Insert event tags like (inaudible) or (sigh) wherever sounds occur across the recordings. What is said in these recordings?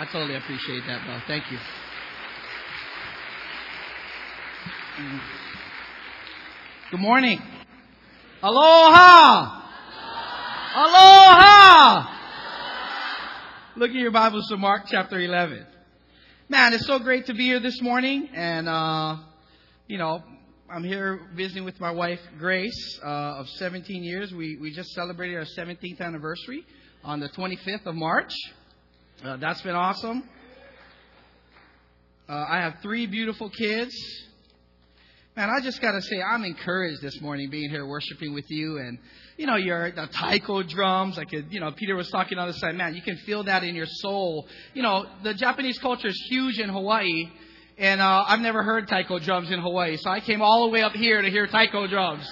I totally appreciate that, bro. Thank you. Good morning. Aloha! Aloha! Look at your Bibles to Mark chapter 11. Man, it's so great to be here this morning. And, uh, you know, I'm here visiting with my wife, Grace, uh, of 17 years. We, we just celebrated our 17th anniversary on the 25th of March. Uh, that's been awesome. Uh, I have three beautiful kids. Man, I just got to say, I'm encouraged this morning being here worshiping with you. And, you know, your the taiko drums, like, you know, Peter was talking on the side. Man, you can feel that in your soul. You know, the Japanese culture is huge in Hawaii. And uh, I've never heard taiko drums in Hawaii. So I came all the way up here to hear taiko drums.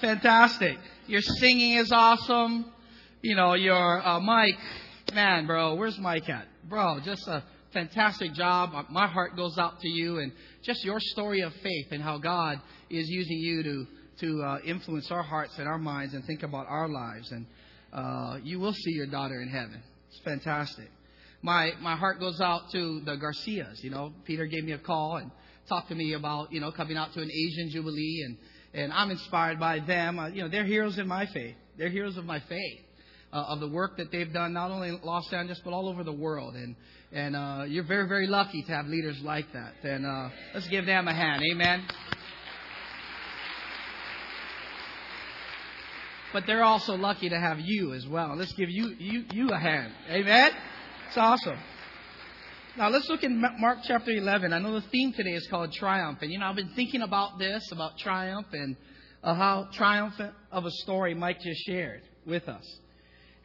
Fantastic. Your singing is awesome. You know, your uh, man, bro, where's Mike at? Bro, just a fantastic job. My heart goes out to you and just your story of faith and how God is using you to to uh, influence our hearts and our minds and think about our lives. And uh, you will see your daughter in heaven. It's fantastic. My my heart goes out to the Garcias. You know, Peter gave me a call and talked to me about you know coming out to an Asian Jubilee and and I'm inspired by them. Uh, you know, they're heroes in my faith. They're heroes of my faith. Uh, of the work that they've done, not only in Los Angeles but all over the world, and and uh, you're very very lucky to have leaders like that. And uh, let's give them a hand, Amen. But they're also lucky to have you as well. Let's give you you you a hand, Amen. It's awesome. Now let's look in Mark chapter 11. I know the theme today is called triumph, and you know I've been thinking about this about triumph and uh, how triumphant of a story Mike just shared with us.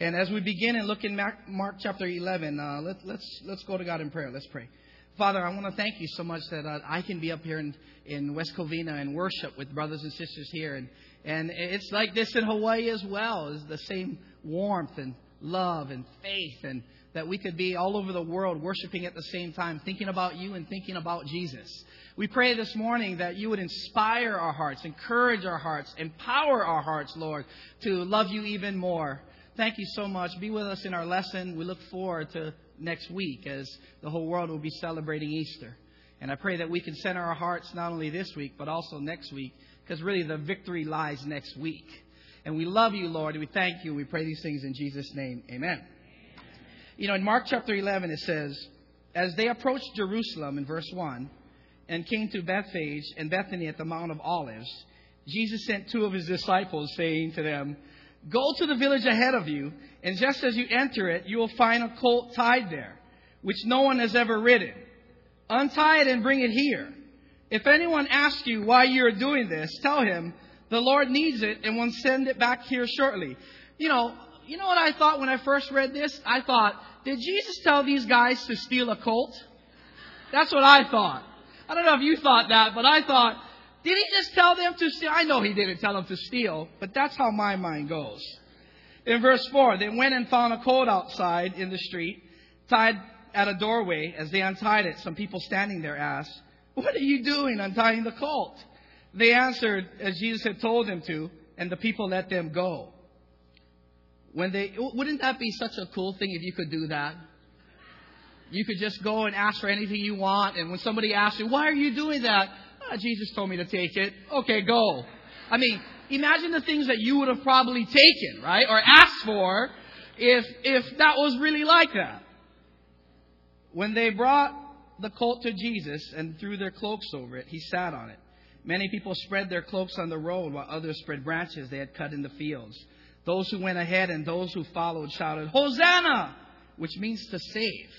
And as we begin and look in Mark, Mark chapter 11, uh, let, let's, let's go to God in prayer. Let's pray. Father, I want to thank you so much that uh, I can be up here in, in West Covina and worship with brothers and sisters here. And, and it's like this in Hawaii as well. It's the same warmth and love and faith and that we could be all over the world worshiping at the same time, thinking about you and thinking about Jesus. We pray this morning that you would inspire our hearts, encourage our hearts, empower our hearts, Lord, to love you even more thank you so much. Be with us in our lesson. We look forward to next week as the whole world will be celebrating Easter. And I pray that we can center our hearts not only this week, but also next week, because really the victory lies next week. And we love you, Lord, we thank you. We pray these things in Jesus' name. Amen. You know, in Mark chapter 11, it says, As they approached Jerusalem, in verse 1, and came to Bethphage and Bethany at the Mount of Olives, Jesus sent two of his disciples, saying to them, Go to the village ahead of you, and just as you enter it, you will find a colt tied there, which no one has ever ridden. Untie it and bring it here. If anyone asks you why you are doing this, tell him the Lord needs it and will send it back here shortly. You know, you know what I thought when I first read this? I thought, did Jesus tell these guys to steal a colt? That's what I thought. I don't know if you thought that, but I thought, did he just tell them to steal? I know he didn't tell them to steal, but that's how my mind goes. In verse 4, they went and found a colt outside in the street, tied at a doorway. As they untied it, some people standing there asked, What are you doing untying the colt? They answered as Jesus had told them to, and the people let them go. When they, wouldn't that be such a cool thing if you could do that? You could just go and ask for anything you want, and when somebody asks you, Why are you doing that? Ah, Jesus told me to take it. Okay, go. I mean, imagine the things that you would have probably taken, right? Or asked for if, if that was really like that. When they brought the colt to Jesus and threw their cloaks over it, he sat on it. Many people spread their cloaks on the road while others spread branches they had cut in the fields. Those who went ahead and those who followed shouted, Hosanna! Which means to save.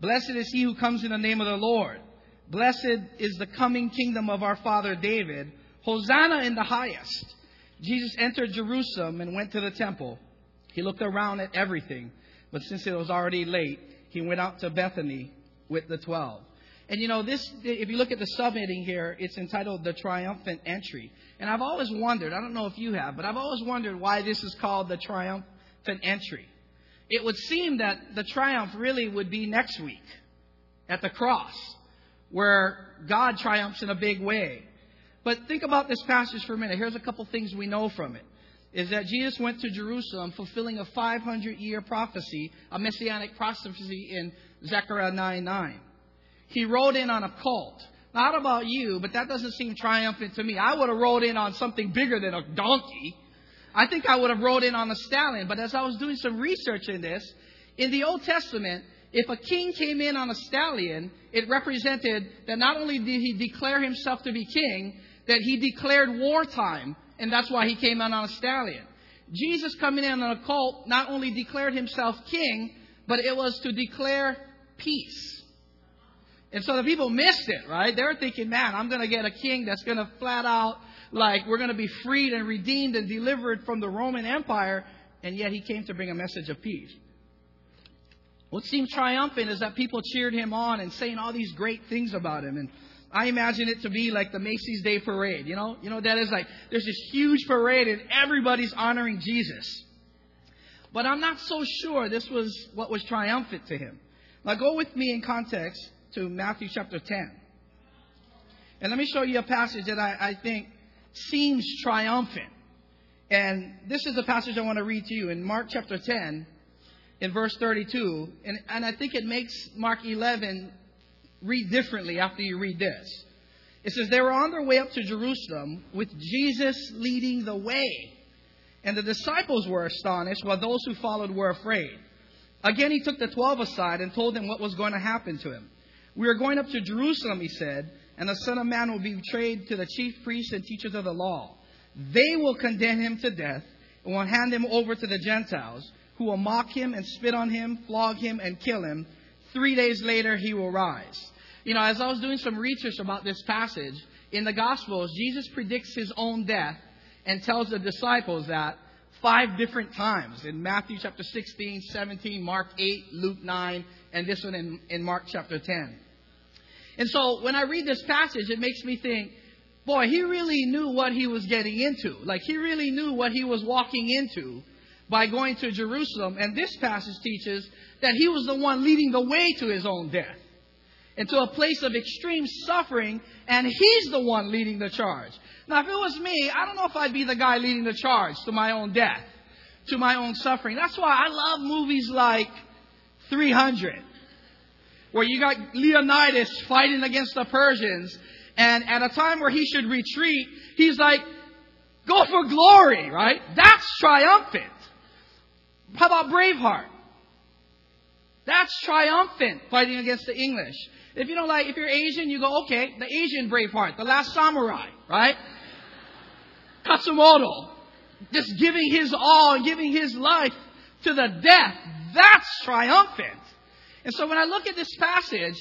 Blessed is he who comes in the name of the Lord. Blessed is the coming kingdom of our father David. Hosanna in the highest. Jesus entered Jerusalem and went to the temple. He looked around at everything, but since it was already late, he went out to Bethany with the twelve. And you know, this, if you look at the subheading here, it's entitled The Triumphant Entry. And I've always wondered, I don't know if you have, but I've always wondered why this is called the Triumphant Entry. It would seem that the triumph really would be next week at the cross where God triumphs in a big way. But think about this passage for a minute. Here's a couple things we know from it. is that Jesus went to Jerusalem fulfilling a 500 year prophecy, a messianic prophecy in Zechariah 9 9. He rode in on a colt. Not about you, but that doesn't seem triumphant to me. I would have rode in on something bigger than a donkey. I think I would have rode in on a stallion. But as I was doing some research in this, in the Old Testament, if a king came in on a stallion, it represented that not only did he declare himself to be king, that he declared wartime, and that's why he came in on a stallion. Jesus coming in on a colt not only declared himself king, but it was to declare peace. And so the people missed it, right? They were thinking, man, I'm going to get a king that's going to flat out, like, we're going to be freed and redeemed and delivered from the Roman Empire. And yet he came to bring a message of peace. What seemed triumphant is that people cheered him on and saying all these great things about him. And I imagine it to be like the Macy's Day Parade. You know, you know that is like there's this huge parade and everybody's honoring Jesus. But I'm not so sure this was what was triumphant to him. Now go with me in context to Matthew chapter 10. And let me show you a passage that I, I think seems triumphant. And this is the passage I want to read to you in Mark chapter 10, in verse 32. And, and I think it makes Mark 11 read differently after you read this. It says, They were on their way up to Jerusalem with Jesus leading the way. And the disciples were astonished, while those who followed were afraid. Again, he took the twelve aside and told them what was going to happen to him. We are going up to Jerusalem, he said, and the Son of Man will be betrayed to the chief priests and teachers of the law. They will condemn him to death and will hand him over to the Gentiles, who will mock him and spit on him, flog him, and kill him. Three days later, he will rise. You know, as I was doing some research about this passage, in the Gospels, Jesus predicts his own death and tells the disciples that five different times in Matthew chapter 16, 17, Mark 8, Luke 9, and this one in, in Mark chapter 10. And so when I read this passage, it makes me think, boy, he really knew what he was getting into. Like he really knew what he was walking into by going to Jerusalem. And this passage teaches that he was the one leading the way to his own death. Into a place of extreme suffering, and he's the one leading the charge. Now, if it was me, I don't know if I'd be the guy leading the charge to my own death, to my own suffering. That's why I love movies like 300 where you got Leonidas fighting against the Persians, and at a time where he should retreat, he's like, go for glory, right? That's triumphant. How about Braveheart? That's triumphant fighting against the English. If you don't like, if you're Asian, you go, okay, the Asian Braveheart, the last samurai, right? Katsumoto, just giving his all and giving his life to the death. That's triumphant. And so when I look at this passage,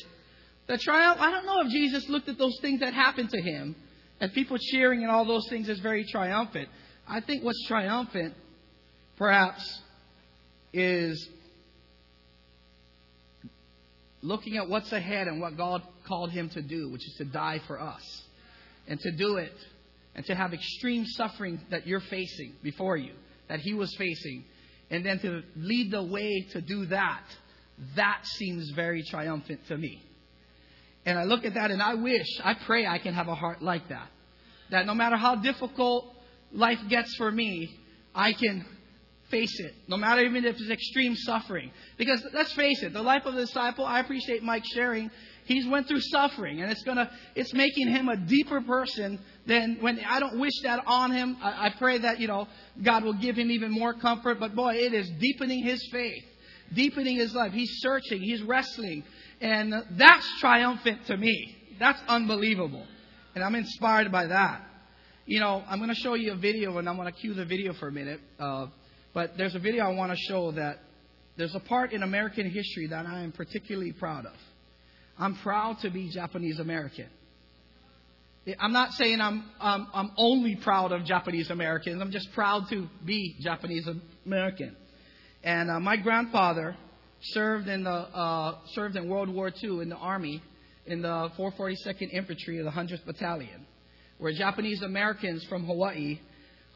the triumph, I don't know if Jesus looked at those things that happened to him and people cheering and all those things as very triumphant. I think what's triumphant, perhaps, is looking at what's ahead and what God called him to do, which is to die for us. And to do it and to have extreme suffering that you're facing before you, that he was facing, and then to lead the way to do that that seems very triumphant to me. And I look at that and I wish, I pray I can have a heart like that. That no matter how difficult life gets for me, I can face it, no matter even if it's extreme suffering. Because let's face it, the life of the disciple, I appreciate Mike sharing, he's went through suffering and it's gonna, it's making him a deeper person than when, I don't wish that on him. I, I pray that, you know, God will give him even more comfort, but boy, it is deepening his faith deepening his life. He's searching, he's wrestling. And that's triumphant to me. That's unbelievable. And I'm inspired by that. You know, I'm going to show you a video, and I'm going to cue the video for a minute. Uh, but there's a video I want to show that there's a part in American history that I am particularly proud of. I'm proud to be Japanese American. I'm not saying I'm, I'm, I'm only proud of Japanese Americans. I'm just proud to be Japanese American. And uh, my grandfather served in the uh, served in World War II in the army in the 442nd Infantry of the 100th Battalion, where Japanese Americans from Hawaii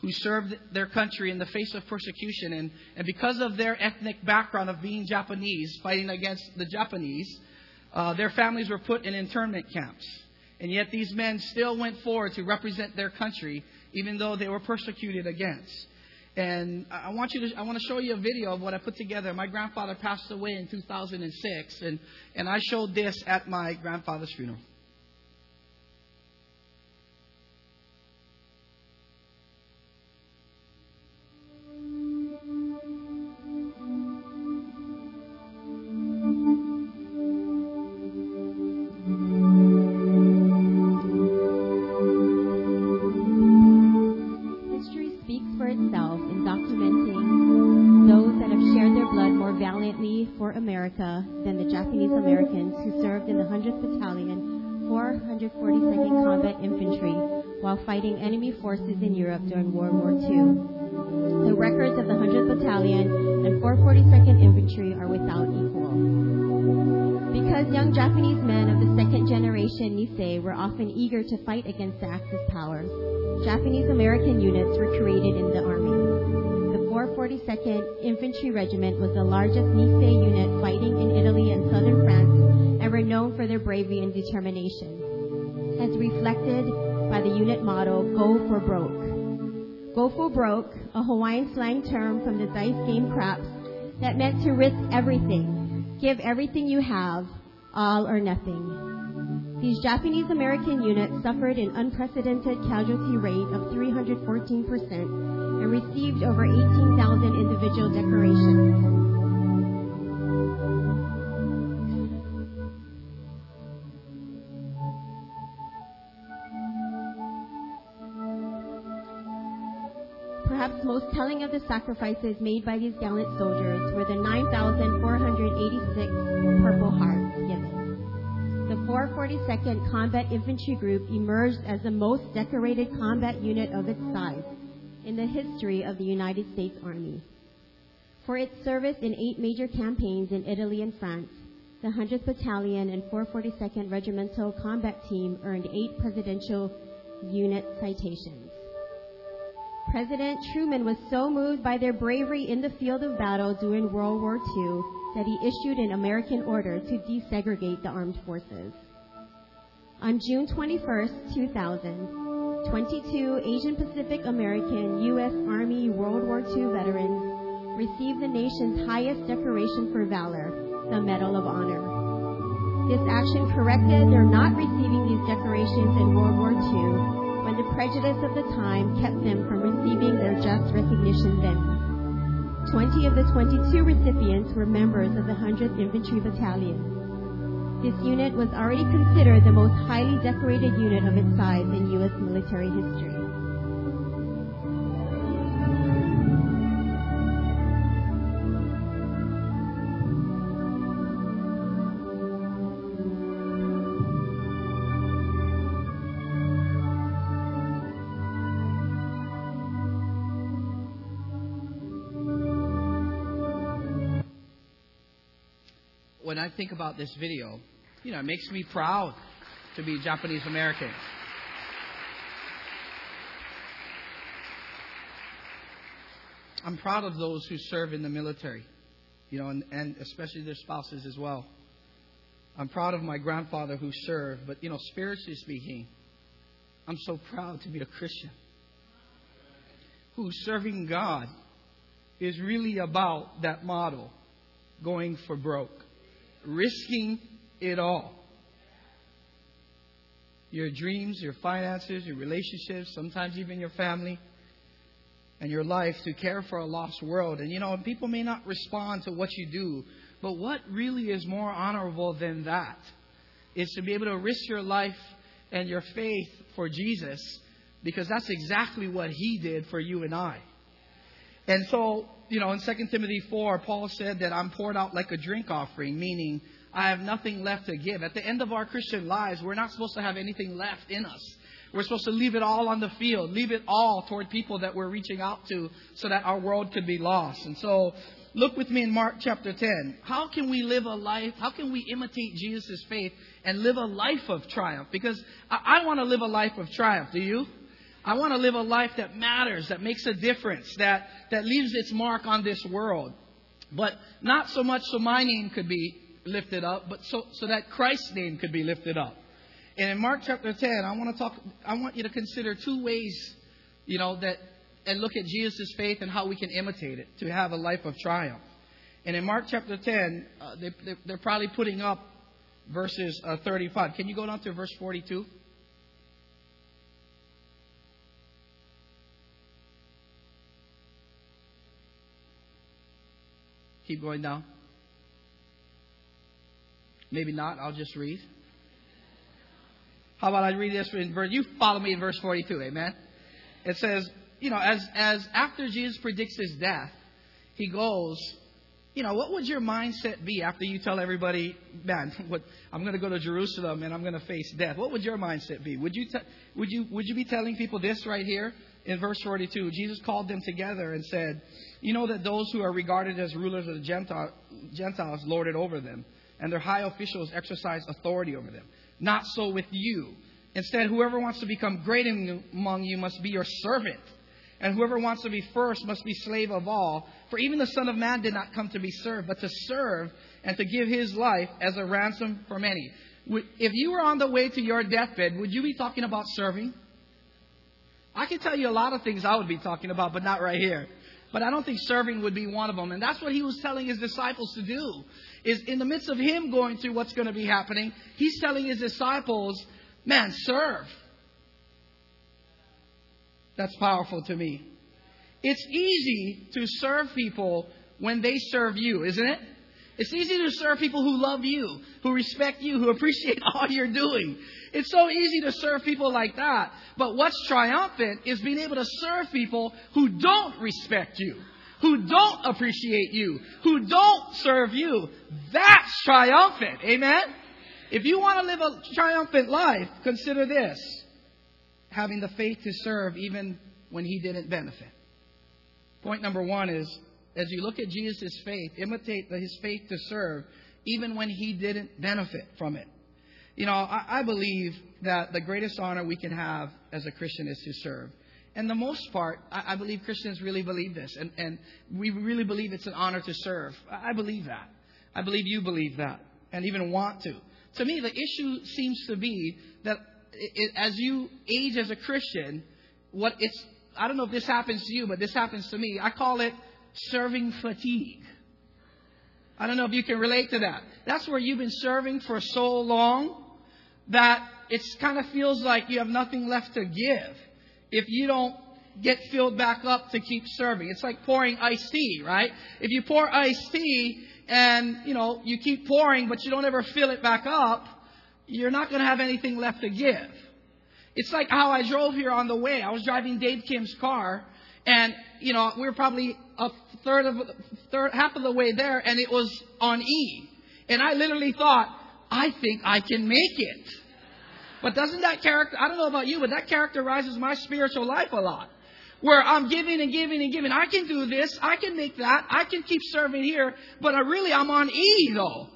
who served their country in the face of persecution and, and because of their ethnic background of being Japanese, fighting against the Japanese, uh, their families were put in internment camps. And yet these men still went forward to represent their country, even though they were persecuted against. And I want you to, I want to show you a video of what I put together. My grandfather passed away in 2006, and, and I showed this at my grandfather's funeral. Young Japanese men of the second generation Nisei were often eager to fight against the Axis powers, Japanese American units were created in the Army. The 442nd Infantry Regiment was the largest Nisei unit fighting in Italy and southern France and were known for their bravery and determination. As reflected by the unit motto, Go for Broke. Go for Broke, a Hawaiian slang term from the dice game craps that meant to risk everything, give everything you have, all or nothing. These Japanese American units suffered an unprecedented casualty rate of 314% and received over 18,000 individual decorations. Perhaps most telling of the sacrifices made by these gallant soldiers were the 9,486 Purple Hearts. The 442nd Combat Infantry Group emerged as the most decorated combat unit of its size in the history of the United States Army. For its service in eight major campaigns in Italy and France, the 100th Battalion and 442nd Regimental Combat Team earned eight Presidential Unit citations. President Truman was so moved by their bravery in the field of battle during World War II that he issued an American order to desegregate the armed forces. On June 21, 2000, 22 Asian Pacific American U.S. Army World War II veterans received the nation's highest decoration for valor, the Medal of Honor. This action corrected their not receiving these decorations in World War II when the prejudice of the time kept them from receiving their just recognition then. 20 of the 22 recipients were members of the 100th Infantry Battalion. This unit was already considered the most highly decorated unit of its size in U.S. military history. Think about this video, you know, it makes me proud to be Japanese American. I'm proud of those who serve in the military, you know, and, and especially their spouses as well. I'm proud of my grandfather who served, but, you know, spiritually speaking, I'm so proud to be a Christian who serving God is really about that model, going for broke risking it all. Your dreams, your finances, your relationships, sometimes even your family and your life to care for a lost world. And you know, people may not respond to what you do, but what really is more honorable than that is to be able to risk your life and your faith for Jesus because that's exactly what he did for you and I. And so you know, in 2 Timothy 4, Paul said that I'm poured out like a drink offering, meaning I have nothing left to give. At the end of our Christian lives, we're not supposed to have anything left in us. We're supposed to leave it all on the field, leave it all toward people that we're reaching out to so that our world could be lost. And so, look with me in Mark chapter 10. How can we live a life? How can we imitate Jesus' faith and live a life of triumph? Because I, I want to live a life of triumph. Do you? I want to live a life that matters, that makes a difference, that, that leaves its mark on this world. But not so much so my name could be lifted up, but so, so that Christ's name could be lifted up. And in Mark chapter 10, I want to talk, I want you to consider two ways, you know, that and look at Jesus' faith and how we can imitate it to have a life of triumph. And in Mark chapter 10, uh, they, they, they're probably putting up verses uh, 35. Can you go down to verse 42? Keep going down. Maybe not. I'll just read. How about I read this in verse? You follow me in verse 42. Amen. It says, you know, as as after Jesus predicts his death, he goes. You know, what would your mindset be after you tell everybody, man, (laughs) what, I'm going to go to Jerusalem and I'm going to face death? What would your mindset be? Would you, would you, would you be telling people this right here in verse 42? Jesus called them together and said, You know that those who are regarded as rulers of the Gentile, Gentiles lord it over them, and their high officials exercise authority over them. Not so with you. Instead, whoever wants to become great among you must be your servant. And whoever wants to be first must be slave of all. For even the Son of Man did not come to be served, but to serve and to give his life as a ransom for many. If you were on the way to your deathbed, would you be talking about serving? I can tell you a lot of things I would be talking about, but not right here. But I don't think serving would be one of them. And that's what he was telling his disciples to do. Is in the midst of him going through what's going to be happening, he's telling his disciples, man, serve. That's powerful to me. It's easy to serve people when they serve you, isn't it? It's easy to serve people who love you, who respect you, who appreciate (laughs) all you're doing. It's so easy to serve people like that. But what's triumphant is being able to serve people who don't respect you, who don't appreciate you, who don't serve you. That's triumphant. Amen? If you want to live a triumphant life, consider this having the faith to serve even when he didn't benefit. Point number one is as you look at Jesus' faith, imitate his faith to serve even when he didn't benefit from it. You know, I, I believe that the greatest honor we can have as a Christian is to serve. And the most part, I, I believe Christians really believe this. And, and we really believe it's an honor to serve. I, I believe that. I believe you believe that and even want to. To me, the issue seems to be that it, as you age as a Christian, what it's I don't know if this happens to you, but this happens to me. I call it serving fatigue. I don't know if you can relate to that. That's where you've been serving for so long that it kind of feels like you have nothing left to give if you don't get filled back up to keep serving. It's like pouring iced tea, right? If you pour iced tea and, you know, you keep pouring but you don't ever fill it back up, you're not going to have anything left to give. It's like how I drove here on the way. I was driving Dave Kim's car, and you know we were probably a third of third half of the way there, and it was on E. And I literally thought, I think I can make it. But doesn't that character? I don't know about you, but that characterizes my spiritual life a lot. Where I'm giving and giving and giving. I can do this. I can make that. I can keep serving here. But I really, I'm on E though.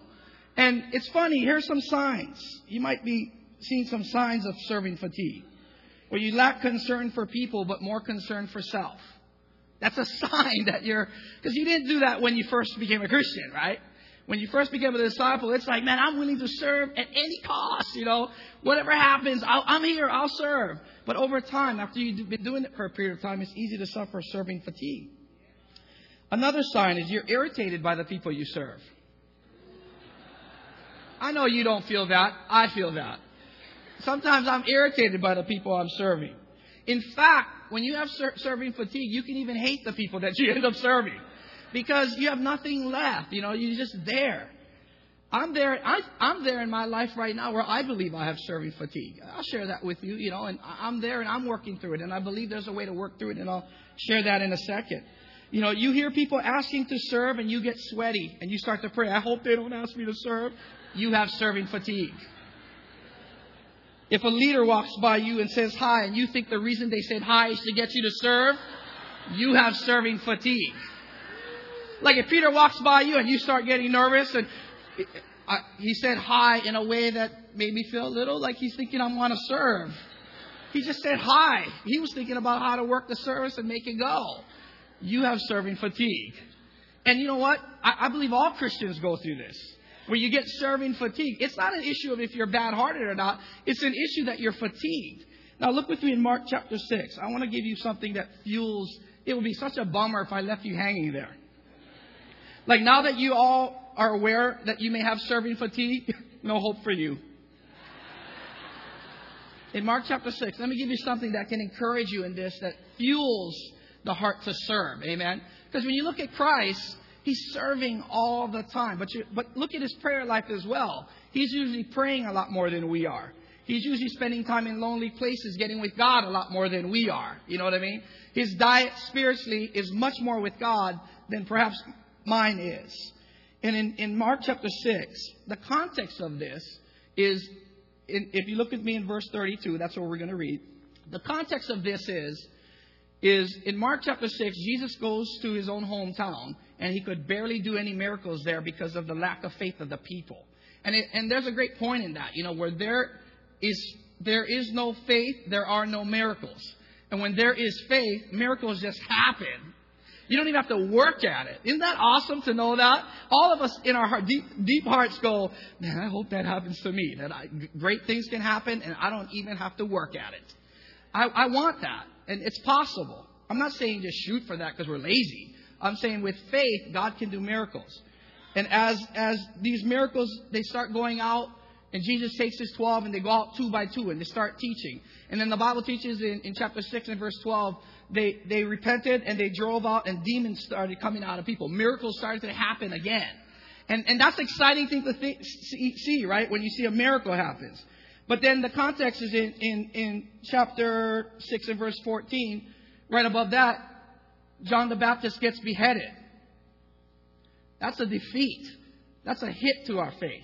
And it's funny, here's some signs. You might be seeing some signs of serving fatigue, where you lack concern for people but more concern for self. That's a sign that you're, because you didn't do that when you first became a Christian, right? When you first became a disciple, it's like, man, I'm willing to serve at any cost, you know. Whatever happens, i am here, I'll serve. But over time, after you've been doing it for a period of time, it's easy to suffer serving fatigue. Another sign is you're irritated by the people you serve. I know you don't feel that. I feel that. Sometimes I'm irritated by the people I'm serving. In fact, when you have ser- serving fatigue, you can even hate the people that you (laughs) end up serving because you have nothing left. You know, you're just there. I'm there. I, I'm there in my life right now where I believe I have serving fatigue. I'll share that with you. You know, and I'm there and I'm working through it, and I believe there's a way to work through it, and I'll share that in a second. You know, you hear people asking to serve, and you get sweaty, and you start to pray. I hope they don't ask me to serve you have serving fatigue. If a leader walks by you and says hi and you think the reason they said hi is to get you to serve, you have serving fatigue. Like if Peter walks by you and you start getting nervous and he said hi in a way that made me feel a little like he's thinking I'm want to serve. He just said hi. He was thinking about how to work the service and make it go. You have serving fatigue. And you know what? I believe all Christians go through this where you get serving fatigue. It's not an issue of if you're bad hearted or not, it's an issue that you're fatigued. Now look with me in Mark chapter 6. I want to give you something that fuels, it would be such a bummer if I left you hanging there. Like now that you all are aware that you may have serving fatigue, (laughs) no hope for you. In Mark chapter 6, let me give you something that can encourage you in this, that fuels the heart to serve. Amen? Because when you look at Christ, He's serving all the time. But, you, but look at His prayer life as well. He's usually praying a lot more than we are. He's usually spending time in lonely places, getting with God a lot more than we are. You know what I mean? His diet spiritually is much more with God than perhaps mine is. And in, in Mark chapter 6, the context of this is, in, if you look at me in verse 32, that's what we're going to read. The context of this is, is in Mark chapter 6, Jesus goes to his own hometown, and he could barely do any miracles there because of the lack of faith of the people. And, it, and there's a great point in that, you know, where there is, there is no faith, there are no miracles. And when there is faith, miracles just happen. You don't even have to work at it. Isn't that awesome to know that? All of us in our heart, deep, deep hearts go, man, I hope that happens to me. That I, great things can happen and I don't even have to work at it. I, I want that. And it's possible. I'm not saying just shoot for that because we're lazy. I'm saying with faith, God can do miracles. And as, as these miracles, they start going out, and Jesus takes his 12 and they go out two by two and they start teaching. And then the Bible teaches in, in chapter 6 and verse 12, they, they repented and they drove out and demons started coming out of people. Miracles started to happen again. And, and that's an exciting thing to th- see, right? When you see a miracle happens. But then the context is in, in, in chapter 6 and verse 14. Right above that, John the Baptist gets beheaded. That's a defeat. That's a hit to our faith.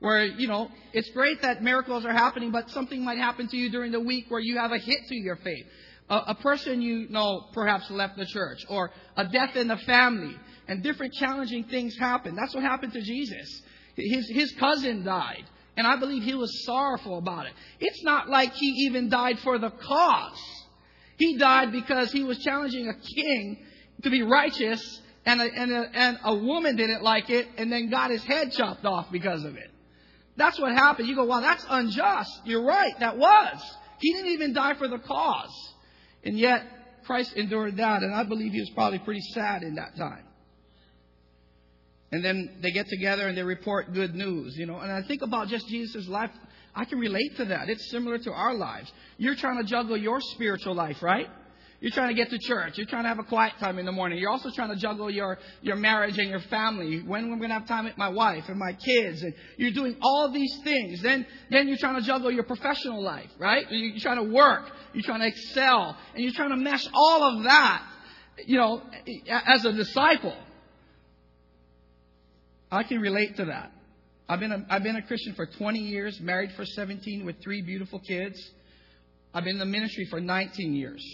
Where, you know, it's great that miracles are happening, but something might happen to you during the week where you have a hit to your faith. A, a person you know perhaps left the church, or a death in the family, and different challenging things happen. That's what happened to Jesus. His, his cousin died, and I believe he was sorrowful about it. It's not like he even died for the cause. He died because he was challenging a king to be righteous and a, and, a, and a woman didn't like it and then got his head chopped off because of it. That's what happened. You go, wow, that's unjust. You're right, that was. He didn't even die for the cause. And yet, Christ endured that, and I believe he was probably pretty sad in that time. And then they get together and they report good news, you know. And I think about just Jesus' life. I can relate to that. It's similar to our lives. You're trying to juggle your spiritual life, right? You're trying to get to church. You're trying to have a quiet time in the morning. You're also trying to juggle your, your marriage and your family. When we're going to have time with my wife and my kids. And you're doing all these things. Then, then you're trying to juggle your professional life, right? You're trying to work. You're trying to excel. And you're trying to mesh all of that, you know, as a disciple. I can relate to that. I've been a, I've been a Christian for 20 years, married for 17 with three beautiful kids. I've been in the ministry for 19 years.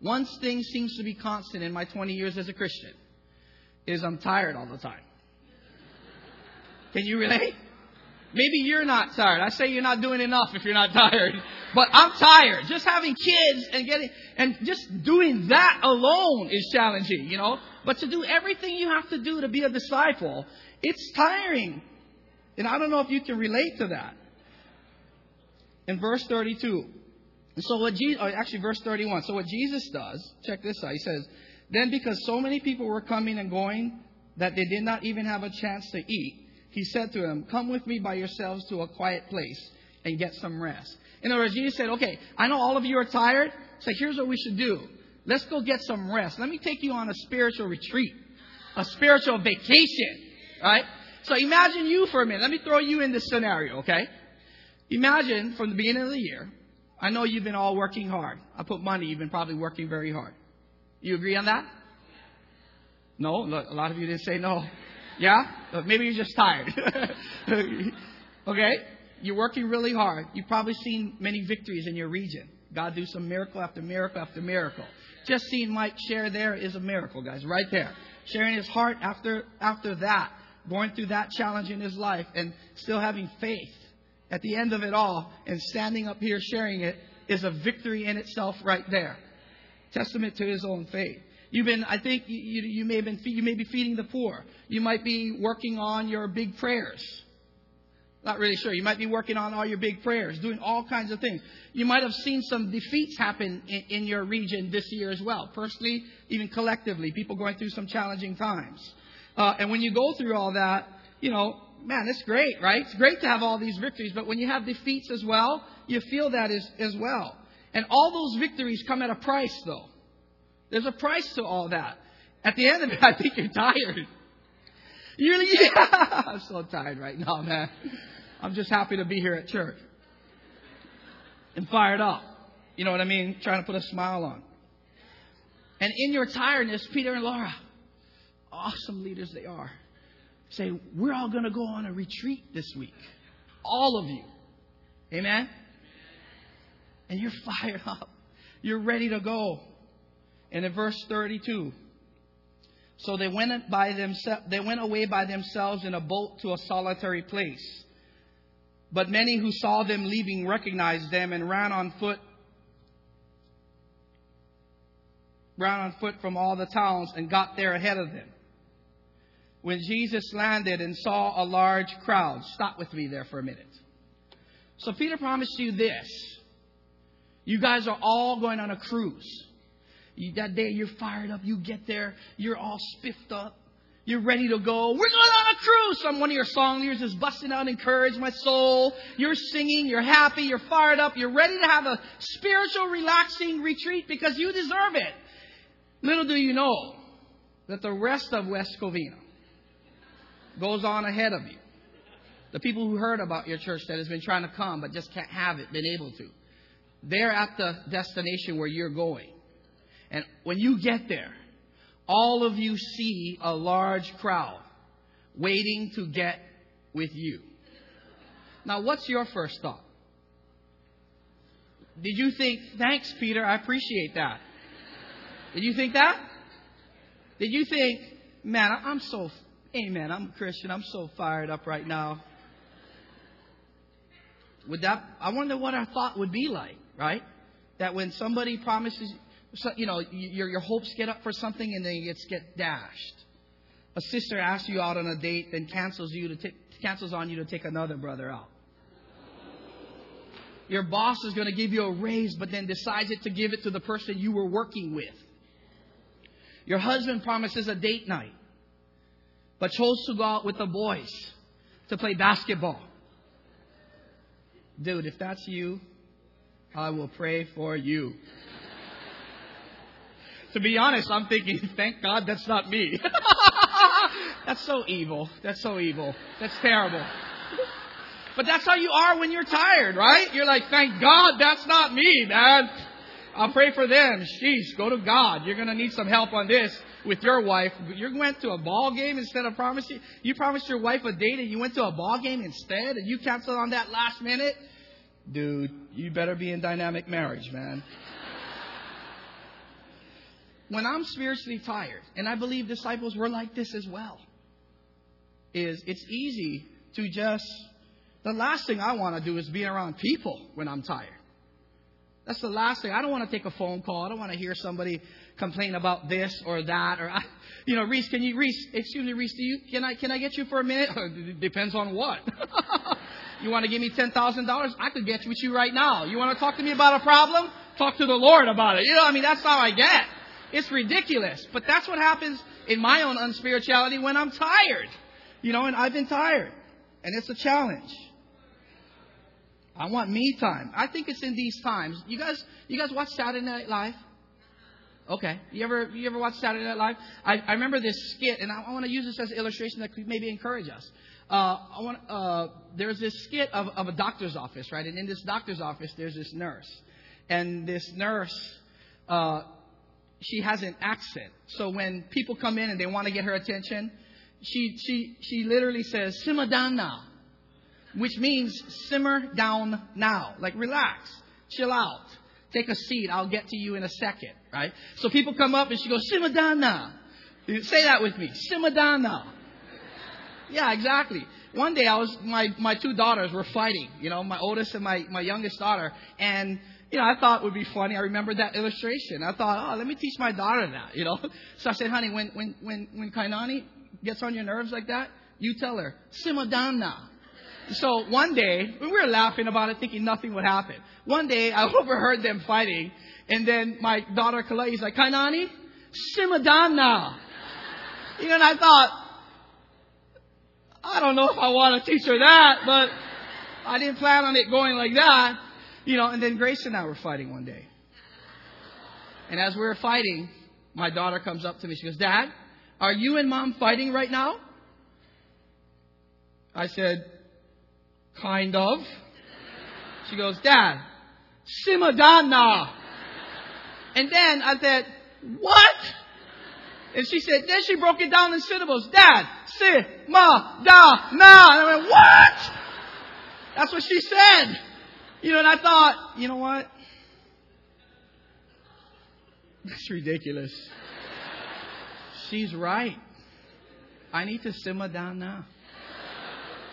One thing seems to be constant in my 20 years as a Christian is I'm tired all the time. Can you relate? Maybe you're not tired. I say you're not doing enough if you're not tired. But I'm tired. Just having kids and getting and just doing that alone is challenging, you know? But to do everything you have to do to be a disciple, it's tiring. And I don't know if you can relate to that. In verse 32, so what Jesus, uh, actually verse 31. So what Jesus does, check this out. He says, then because so many people were coming and going that they did not even have a chance to eat, he said to them, come with me by yourselves to a quiet place and get some rest. In other words, Jesus said, okay, I know all of you are tired, so here's what we should do. Let's go get some rest. Let me take you on a spiritual retreat, a spiritual vacation, right? So imagine you for a minute. Let me throw you in this scenario, okay? Imagine from the beginning of the year, I know you've been all working hard. I put money, you've been probably working very hard. You agree on that? No? A lot of you didn't say no. Yeah? Uh, maybe you're just tired. (laughs) okay? You're working really hard. You've probably seen many victories in your region. God do some miracle after miracle after miracle. Just seeing Mike share there is a miracle, guys, right there. Sharing his heart after after that, going through that challenge in his life and still having faith at the end of it all and standing up here sharing it is a victory in itself right there. Testament to his own faith. You've been, I think you, you may have been, you may be feeding the poor. You might be working on your big prayers. Not really sure. You might be working on all your big prayers, doing all kinds of things. You might have seen some defeats happen in, in your region this year as well, personally, even collectively. People going through some challenging times. Uh, and when you go through all that, you know, man, it's great, right? It's great to have all these victories, but when you have defeats as well, you feel that as, as well. And all those victories come at a price, though. There's a price to all that. At the end of it, (laughs) I think you're tired. You're like, (laughs) yeah, I'm so tired right now, man. I'm just happy to be here at church and fired up. You know what I mean? Trying to put a smile on. And in your tiredness, Peter and Laura, awesome leaders they are, say, We're all going to go on a retreat this week. All of you. Amen? And you're (laughs) fired up. You're ready to go. And in verse 32, so they went by themselves, they went away by themselves in a boat to a solitary place. But many who saw them leaving recognized them and ran on foot ran on foot from all the towns and got there ahead of them. When Jesus landed and saw a large crowd, stop with me there for a minute. So Peter promised you this. You guys are all going on a cruise. You, that day you're fired up, you get there, you're all spiffed up. You're ready to go. We're going on a cruise. Some one of your song leaders is busting out, encourage my soul. You're singing, you're happy, you're fired up, you're ready to have a spiritual, relaxing retreat because you deserve it. Little do you know that the rest of West Covina goes on ahead of you. The people who heard about your church that has been trying to come but just can't have it, been able to. They're at the destination where you're going. And when you get there, all of you see a large crowd waiting to get with you. Now, what's your first thought? Did you think, thanks, Peter, I appreciate that? Did you think that? Did you think, man, I'm so, amen, I'm a Christian, I'm so fired up right now? Would that, I wonder what our thought would be like, right? That when somebody promises, you know, your, your hopes get up for something and then it gets get dashed. A sister asks you out on a date, then cancels you to t- cancels on you to take another brother out. Your boss is going to give you a raise, but then decides it to give it to the person you were working with. Your husband promises a date night, but chose to go out with the boys to play basketball. Dude, if that's you, I will pray for you to be honest, I'm thinking, thank God that's not me. (laughs) that's so evil. That's so evil. That's terrible. But that's how you are when you're tired, right? You're like, thank God that's not me, man. I'll pray for them. Sheesh, go to God. You're going to need some help on this with your wife. You went to a ball game instead of promising. You promised your wife a date and you went to a ball game instead and you canceled on that last minute. Dude, you better be in dynamic marriage, man when I'm spiritually tired, and I believe disciples were like this as well, is it's easy to just, the last thing I want to do is be around people when I'm tired. That's the last thing. I don't want to take a phone call. I don't want to hear somebody complain about this or that or, I, (laughs) you know, Reese, can you, Reese, excuse me, Reese, do you, can I, can I get you for a minute? (laughs) Depends on what. (laughs) you want to give me $10,000? I could get with you right now. You want to talk to me about a problem? Talk to the Lord about it. You know, I mean, that's how I get. It's ridiculous. But that's what happens in my own unspirituality when I'm tired. You know, and I've been tired. And it's a challenge. I want me time. I think it's in these times. You guys, you guys watch Saturday Night Live? Okay. You ever, you ever watch Saturday Night Live? I, I remember this skit, and I, I want to use this as an illustration that could maybe encourage us. Uh, I want, uh, there's this skit of, of a doctor's office, right? And in this doctor's office, there's this nurse. And this nurse, uh, she has an accent. So when people come in and they want to get her attention, she, she, she literally says, now, which means simmer down now. Like relax, chill out, take a seat, I'll get to you in a second, right? So people come up and she goes, simmer down now. Say that with me, simmer down now. Yeah, exactly. One day I was, my, my two daughters were fighting, you know, my oldest and my, my youngest daughter, and you know, I thought it would be funny. I remember that illustration. I thought, oh, let me teach my daughter that, you know. (laughs) So I said, honey, when, when, when, when Kainani gets on your nerves like that, you tell her, simmer down now. So one day, we were laughing about it, thinking nothing would happen. One day, I (laughs) overheard them fighting, and then my daughter Kalei is like, Kainani, now. You know, and I thought, I don't know if I want to teach her that, but I didn't plan on it going like that. You know, and then Grace and I were fighting one day. And as we were fighting, my daughter comes up to me. She goes, Dad, are you and mom fighting right now? I said, Kind of. She goes, Dad, down. And then I said, What? And she said, then she broke it down in syllables. Dad, si, ma, da, na. And I went, what? That's what she said. You know, and I thought, you know what? That's ridiculous. She's right. I need to simmer down now.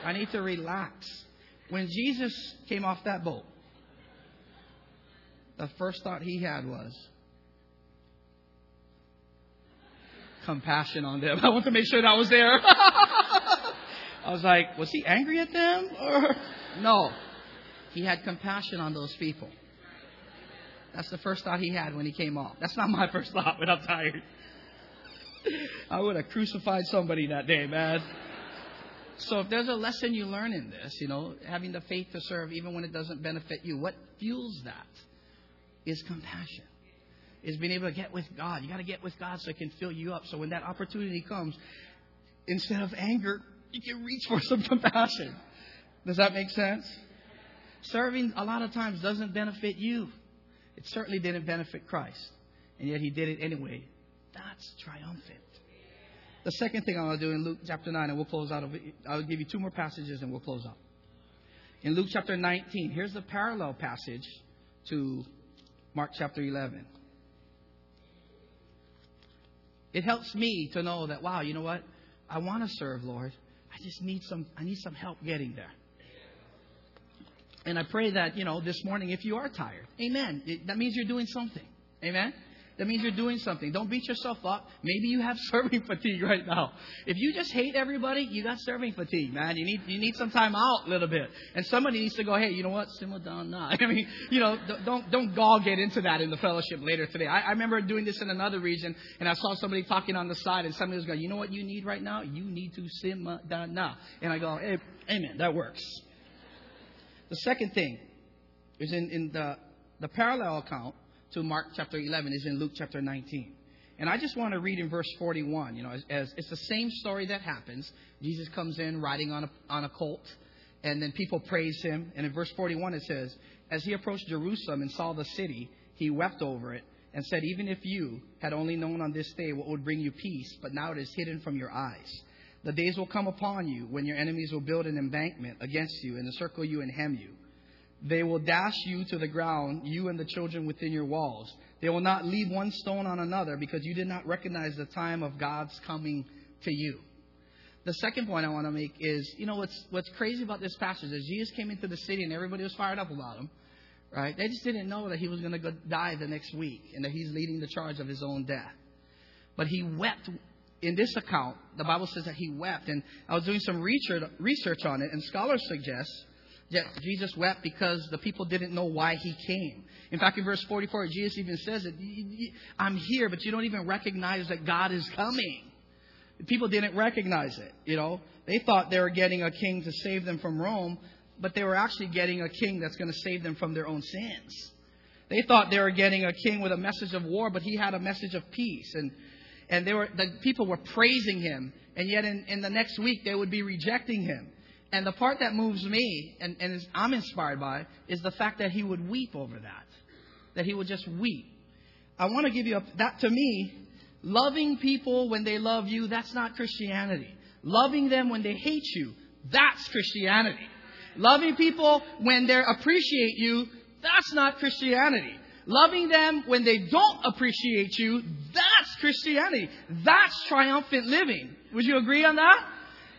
I need to relax. When Jesus came off that boat, the first thought he had was, compassion on them. (laughs) I want to make sure that I was there. (laughs) I was like, was he angry at them? Or (laughs) no. He had compassion on those people. That's the first thought he had when he came off. That's not my first thought when I'm tired. I would have crucified somebody that day, man. So if there's a lesson you learn in this, you know, having the faith to serve even when it doesn't benefit you, what fuels that is compassion. Is being able to get with God. You got to get with God so it can fill you up. So when that opportunity comes, instead of anger, you can reach for some (laughs) compassion. Does that make sense? Serving a lot of times doesn't benefit you. It certainly didn't benefit Christ. And yet he did it anyway. That's triumphant. The second thing I want to do in Luke chapter 9, and we'll close out. I'll give you two more passages and we'll close out. In Luke chapter 19, here's the parallel passage to Mark chapter 11. It helps me to know that, wow, you know what? I want to serve, Lord. I just need some, I need some help getting there. And I pray that, you know, this morning, if you are tired, amen. It, that means you're doing something. Amen. That means you're doing something. Don't beat yourself up. Maybe you have (laughs) serving fatigue right now. If you just hate everybody, you got serving fatigue, man. You need you need some time out a little bit. And somebody needs to go, hey, you know what? Simmer down now. (laughs) I mean, you know, don't don't all get into that in the fellowship later today. I, I remember doing this in another region, and I saw somebody talking on the side, and somebody was going, you know what you need right now? You need to simmer down now. And I go, hey, amen. That works. The second thing is in, in the the parallel account to Mark chapter 11 is in Luke chapter 19. And I just want to read in verse 41, you know, as, as it's the same story that happens. Jesus comes in riding on a, on a colt, and then people praise him. And in verse 41 it says, As he approached Jerusalem and saw the city, he wept over it and said, Even if you had only known on this day what would bring you peace, but now it is hidden from your eyes. The days will come upon you when your enemies will build an embankment against you and encircle you and hem you they will dash you to the ground, you and the children within your walls. They will not leave one stone on another because you did not recognize the time of God's coming to you. The second point I want to make is, you know, what's, what's crazy about this passage is Jesus came into the city and everybody was fired up about him, right? They just didn't know that he was going to die the next week and that he's leading the charge of his own death. But he wept in this account, the Bible says that he wept. And I was doing some research, research on it, and scholars suggest Jesus wept because the people didn't know why he came. In fact, in verse 44, Jesus even says it I'm here, but you don't even recognize that God is coming. People didn't recognize it, you know. They thought they were getting a king to save them from Rome, but they were actually getting a king that's going to save them from their own sins. They thought they were getting a king with a message of war, but he had a message of peace. And, and they were, the people were praising him, and yet in, in the next week they would be rejecting him. And the part that moves me and, and is, I'm inspired by is the fact that he would weep over that. That he would just weep. I want to give you a, that to me, loving people when they love you, that's not Christianity. Loving them when they hate you, that's Christianity. Loving people when they appreciate you, that's not Christianity. Loving them when they don't appreciate you, that's Christianity. That's triumphant living. Would you agree on that?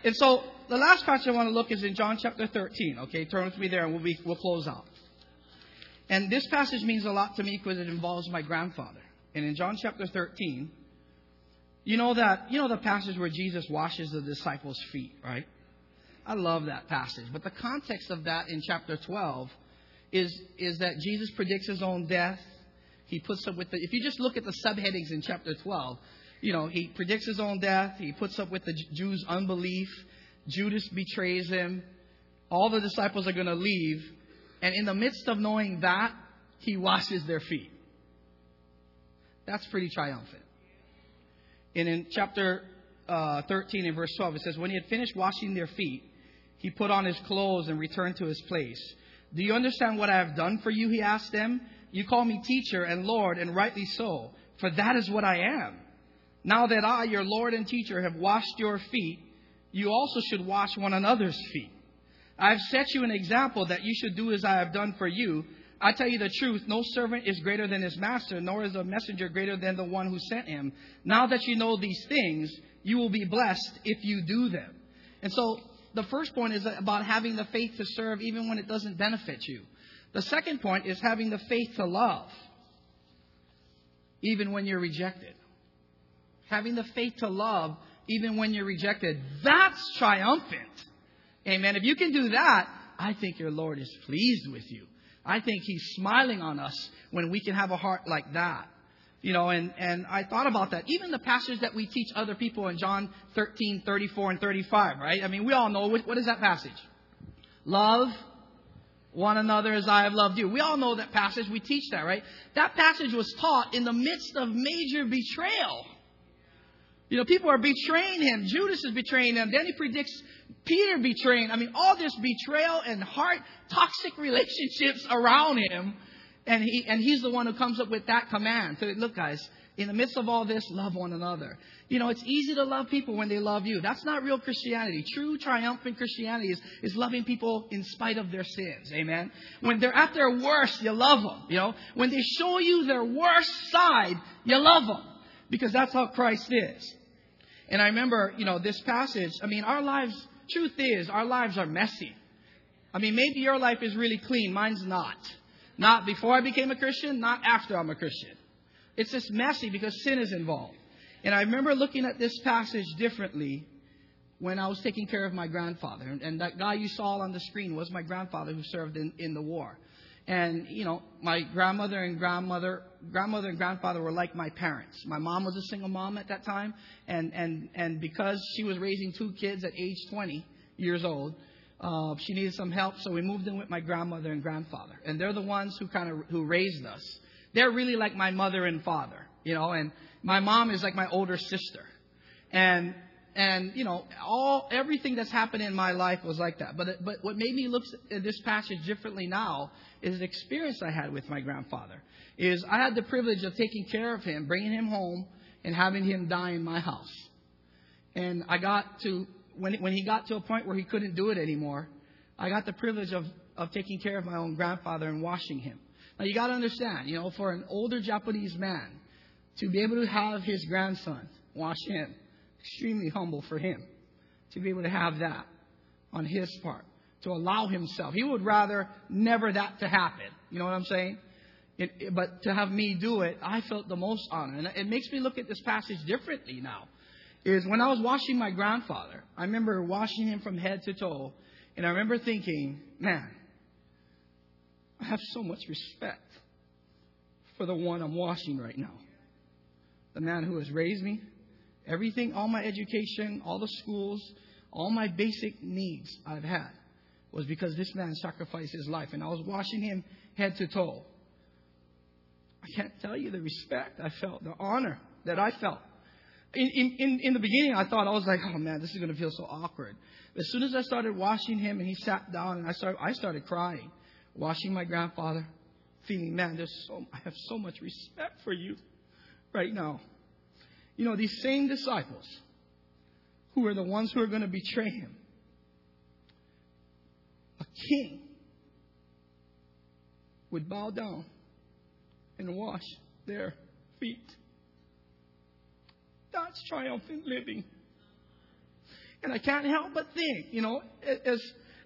And so the last passage I want to look is in John chapter 13. Okay, turn with me there and we'll, be, we'll close out. And this passage means a lot to me because it involves my grandfather. And in John chapter 13, you know that, you know the passage where Jesus washes the disciples' feet, right? I love that passage. But the context of that in chapter 12 is, is that Jesus predicts his own death. He puts up with the, if you just look at the subheadings in chapter 12, you know, he predicts his own death. He puts up with the Jews' unbelief. Judas betrays him. All the disciples are going to leave. And in the midst of knowing that, he washes their feet. That's pretty triumphant. And in chapter uh, 13 and verse 12, it says, When he had finished washing their feet, he put on his clothes and returned to his place. Do you understand what I have done for you? He asked them. You call me teacher and Lord, and rightly so, for that is what I am. Now that I, your Lord and teacher, have washed your feet, you also should wash one another's feet. I have set you an example that you should do as I have done for you. I tell you the truth, no servant is greater than his master, nor is a messenger greater than the one who sent him. Now that you know these things, you will be blessed if you do them. And so the first point is about having the faith to serve even when it doesn't benefit you. The second point is having the faith to love even when you're rejected. Having the faith to love even when you're rejected. That's triumphant. Amen. If you can do that, I think your Lord is pleased with you. I think He's smiling on us when we can have a heart like that. You know, and, and I thought about that. Even the passage that we teach other people in John 13, 34, and 35, right? I mean, we all know what, what is that passage? Love one another as I have loved you. We all know that passage. We teach that, right? That passage was taught in the midst of major betrayal. You know, people are betraying him. Judas is betraying him. Then he predicts Peter betraying. I mean, all this betrayal and heart toxic relationships around him. And he and he's the one who comes up with that command. So look, guys, in the midst of all this, love one another. You know, it's easy to love people when they love you. That's not real Christianity. True triumphant Christianity is, is loving people in spite of their sins. Amen. When they're at their worst, you love them. You know, when they show you their worst side, you love them because that's how Christ is. And I remember, you know, this passage, I mean, our lives, truth is, our lives are messy. I mean, maybe your life is really clean, mine's not. Not before I became a Christian, not after I'm a Christian. It's just messy because sin is involved. And I remember looking at this passage differently when I was taking care of my grandfather. And that guy you saw on the screen was my grandfather who served in, in the war. And, you know, my grandmother and grandmother, grandmother and grandfather were like my parents. My mom was a single mom at that time. And, and, and because she was raising two kids at age 20 years old, uh, she needed some help. So we moved in with my grandmother and grandfather. And they're the ones who kind of, who raised us. They're really like my mother and father, you know, and my mom is like my older sister. And, and you know all everything that's happened in my life was like that. But but what made me look at this passage differently now is the experience I had with my grandfather. Is I had the privilege of taking care of him, bringing him home, and having him die in my house. And I got to when when he got to a point where he couldn't do it anymore, I got the privilege of of taking care of my own grandfather and washing him. Now you got to understand, you know, for an older Japanese man to be able to have his grandson wash him, extremely humble for him to be able to have that on his part to allow himself. He would rather never that to happen. You know what I'm saying? It, it, but to have me do it, I felt the most honor. And it makes me look at this passage differently now. Is when I was washing my grandfather, I remember washing him from head to toe, and I remember thinking, man, I have so much respect for the one I'm washing right now. The man who has raised me, everything, all my education, all the schools, all my basic needs I've had was because this man sacrificed his life. And I was washing him head to toe. I can't tell you the respect I felt, the honor that I felt. In, in, in the beginning, I thought, I was like, oh man, this is going to feel so awkward. But as soon as I started washing him and he sat down and I started, I started crying, washing my grandfather, feeling, man, there's so, I have so much respect for you right now. You know, these same disciples who are the ones who are going to betray him, a king would bow down and wash their feet. That's triumphant living. And I can't help but think, you know, as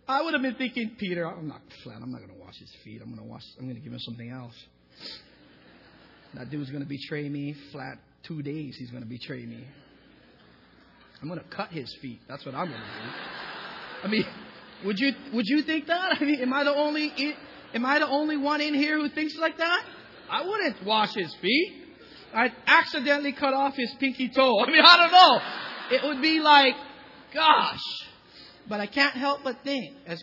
I would have been thinking, Peter, I'm not flat. I'm not going to wash his feet. I'm going to wash. I'm going to give him something else. That dude's going to betray me. Flat two days, he's going to betray me. I'm going to cut his feet. That's what I'm going to do. I mean, would you would you think that? I mean, am I the only am I the only one in here who thinks like that? I wouldn't wash his feet. I'd accidentally cut off his pinky toe. I mean, I don't know. It would be like, gosh. But I can't help but think, as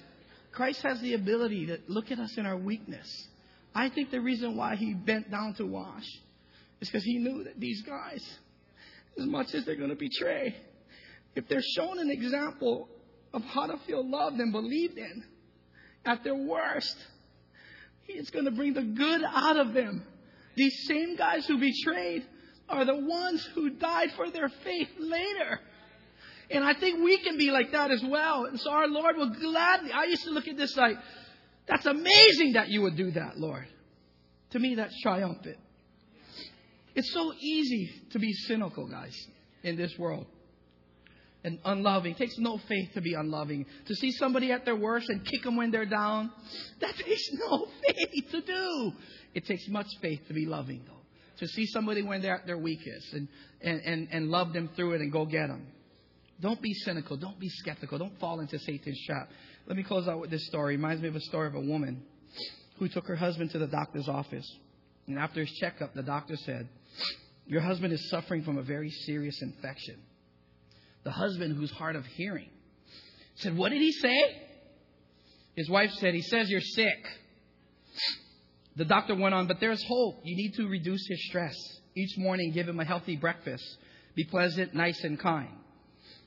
Christ has the ability to look at us in our weakness. I think the reason why he bent down to wash is because he knew that these guys, as much as they're going to betray, if they're shown an example of how to feel loved and believed in at their worst, he's going to bring the good out of them. These same guys who betrayed are the ones who died for their faith later. And I think we can be like that as well. And so our Lord will gladly, I used to look at this like, that's amazing that you would do that, Lord. To me, that's triumphant. It's so easy to be cynical, guys, in this world. And unloving. It takes no faith to be unloving. To see somebody at their worst and kick them when they're down, that (laughs) takes no faith to do. It takes much faith to be loving, though. To see somebody when they're at their weakest and, and, and, and love them through it and go get them. Don't be cynical. Don't be skeptical. Don't fall into Satan's trap. Let me close out with this story. It reminds me of a story of a woman who took her husband to the doctor's office. And after his checkup, the doctor said, Your husband is suffering from a very serious infection. The husband, who's hard of hearing, said, What did he say? His wife said, He says you're sick. The doctor went on, But there's hope. You need to reduce his stress. Each morning, give him a healthy breakfast. Be pleasant, nice, and kind.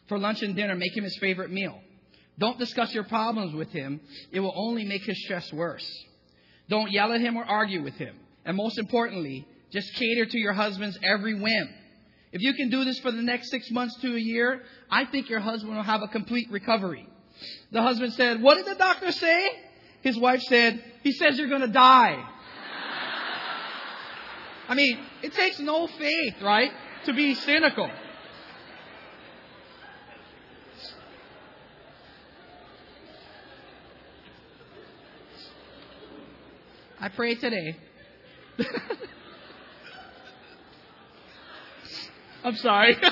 For lunch and dinner, make him his favorite meal. Don't discuss your problems with him. It will only make his stress worse. Don't yell at him or argue with him. And most importantly, just cater to your husband's every whim. If you can do this for the next six months to a year, I think your husband will have a complete recovery. The husband said, What did the doctor say? His wife said, He says you're going to die. (laughs) I mean, it takes no faith, right, to be cynical. I pray today. (laughs) I'm sorry. (laughs)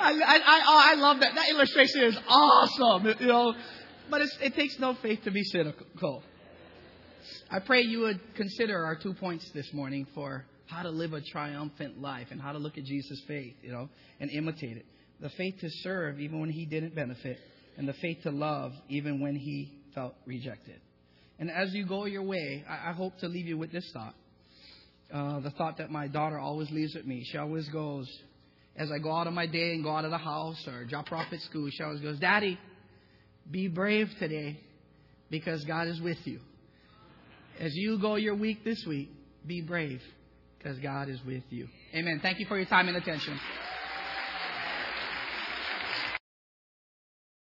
I, I, I, oh, I love that. That illustration is awesome. You know, but it takes no faith to be cynical. I pray you would consider our two points this morning for how to live a triumphant life and how to look at Jesus' faith, you know, and imitate it. The faith to serve even when he didn't benefit, and the faith to love even when he felt rejected. And as you go your way, I, I hope to leave you with this thought. Uh, the thought that my daughter always leaves with me. She always goes, as I go out of my day and go out of the house or drop her off at school, she always goes, Daddy, be brave today because God is with you. As you go your week this week, be brave because God is with you. Amen. Thank you for your time and attention.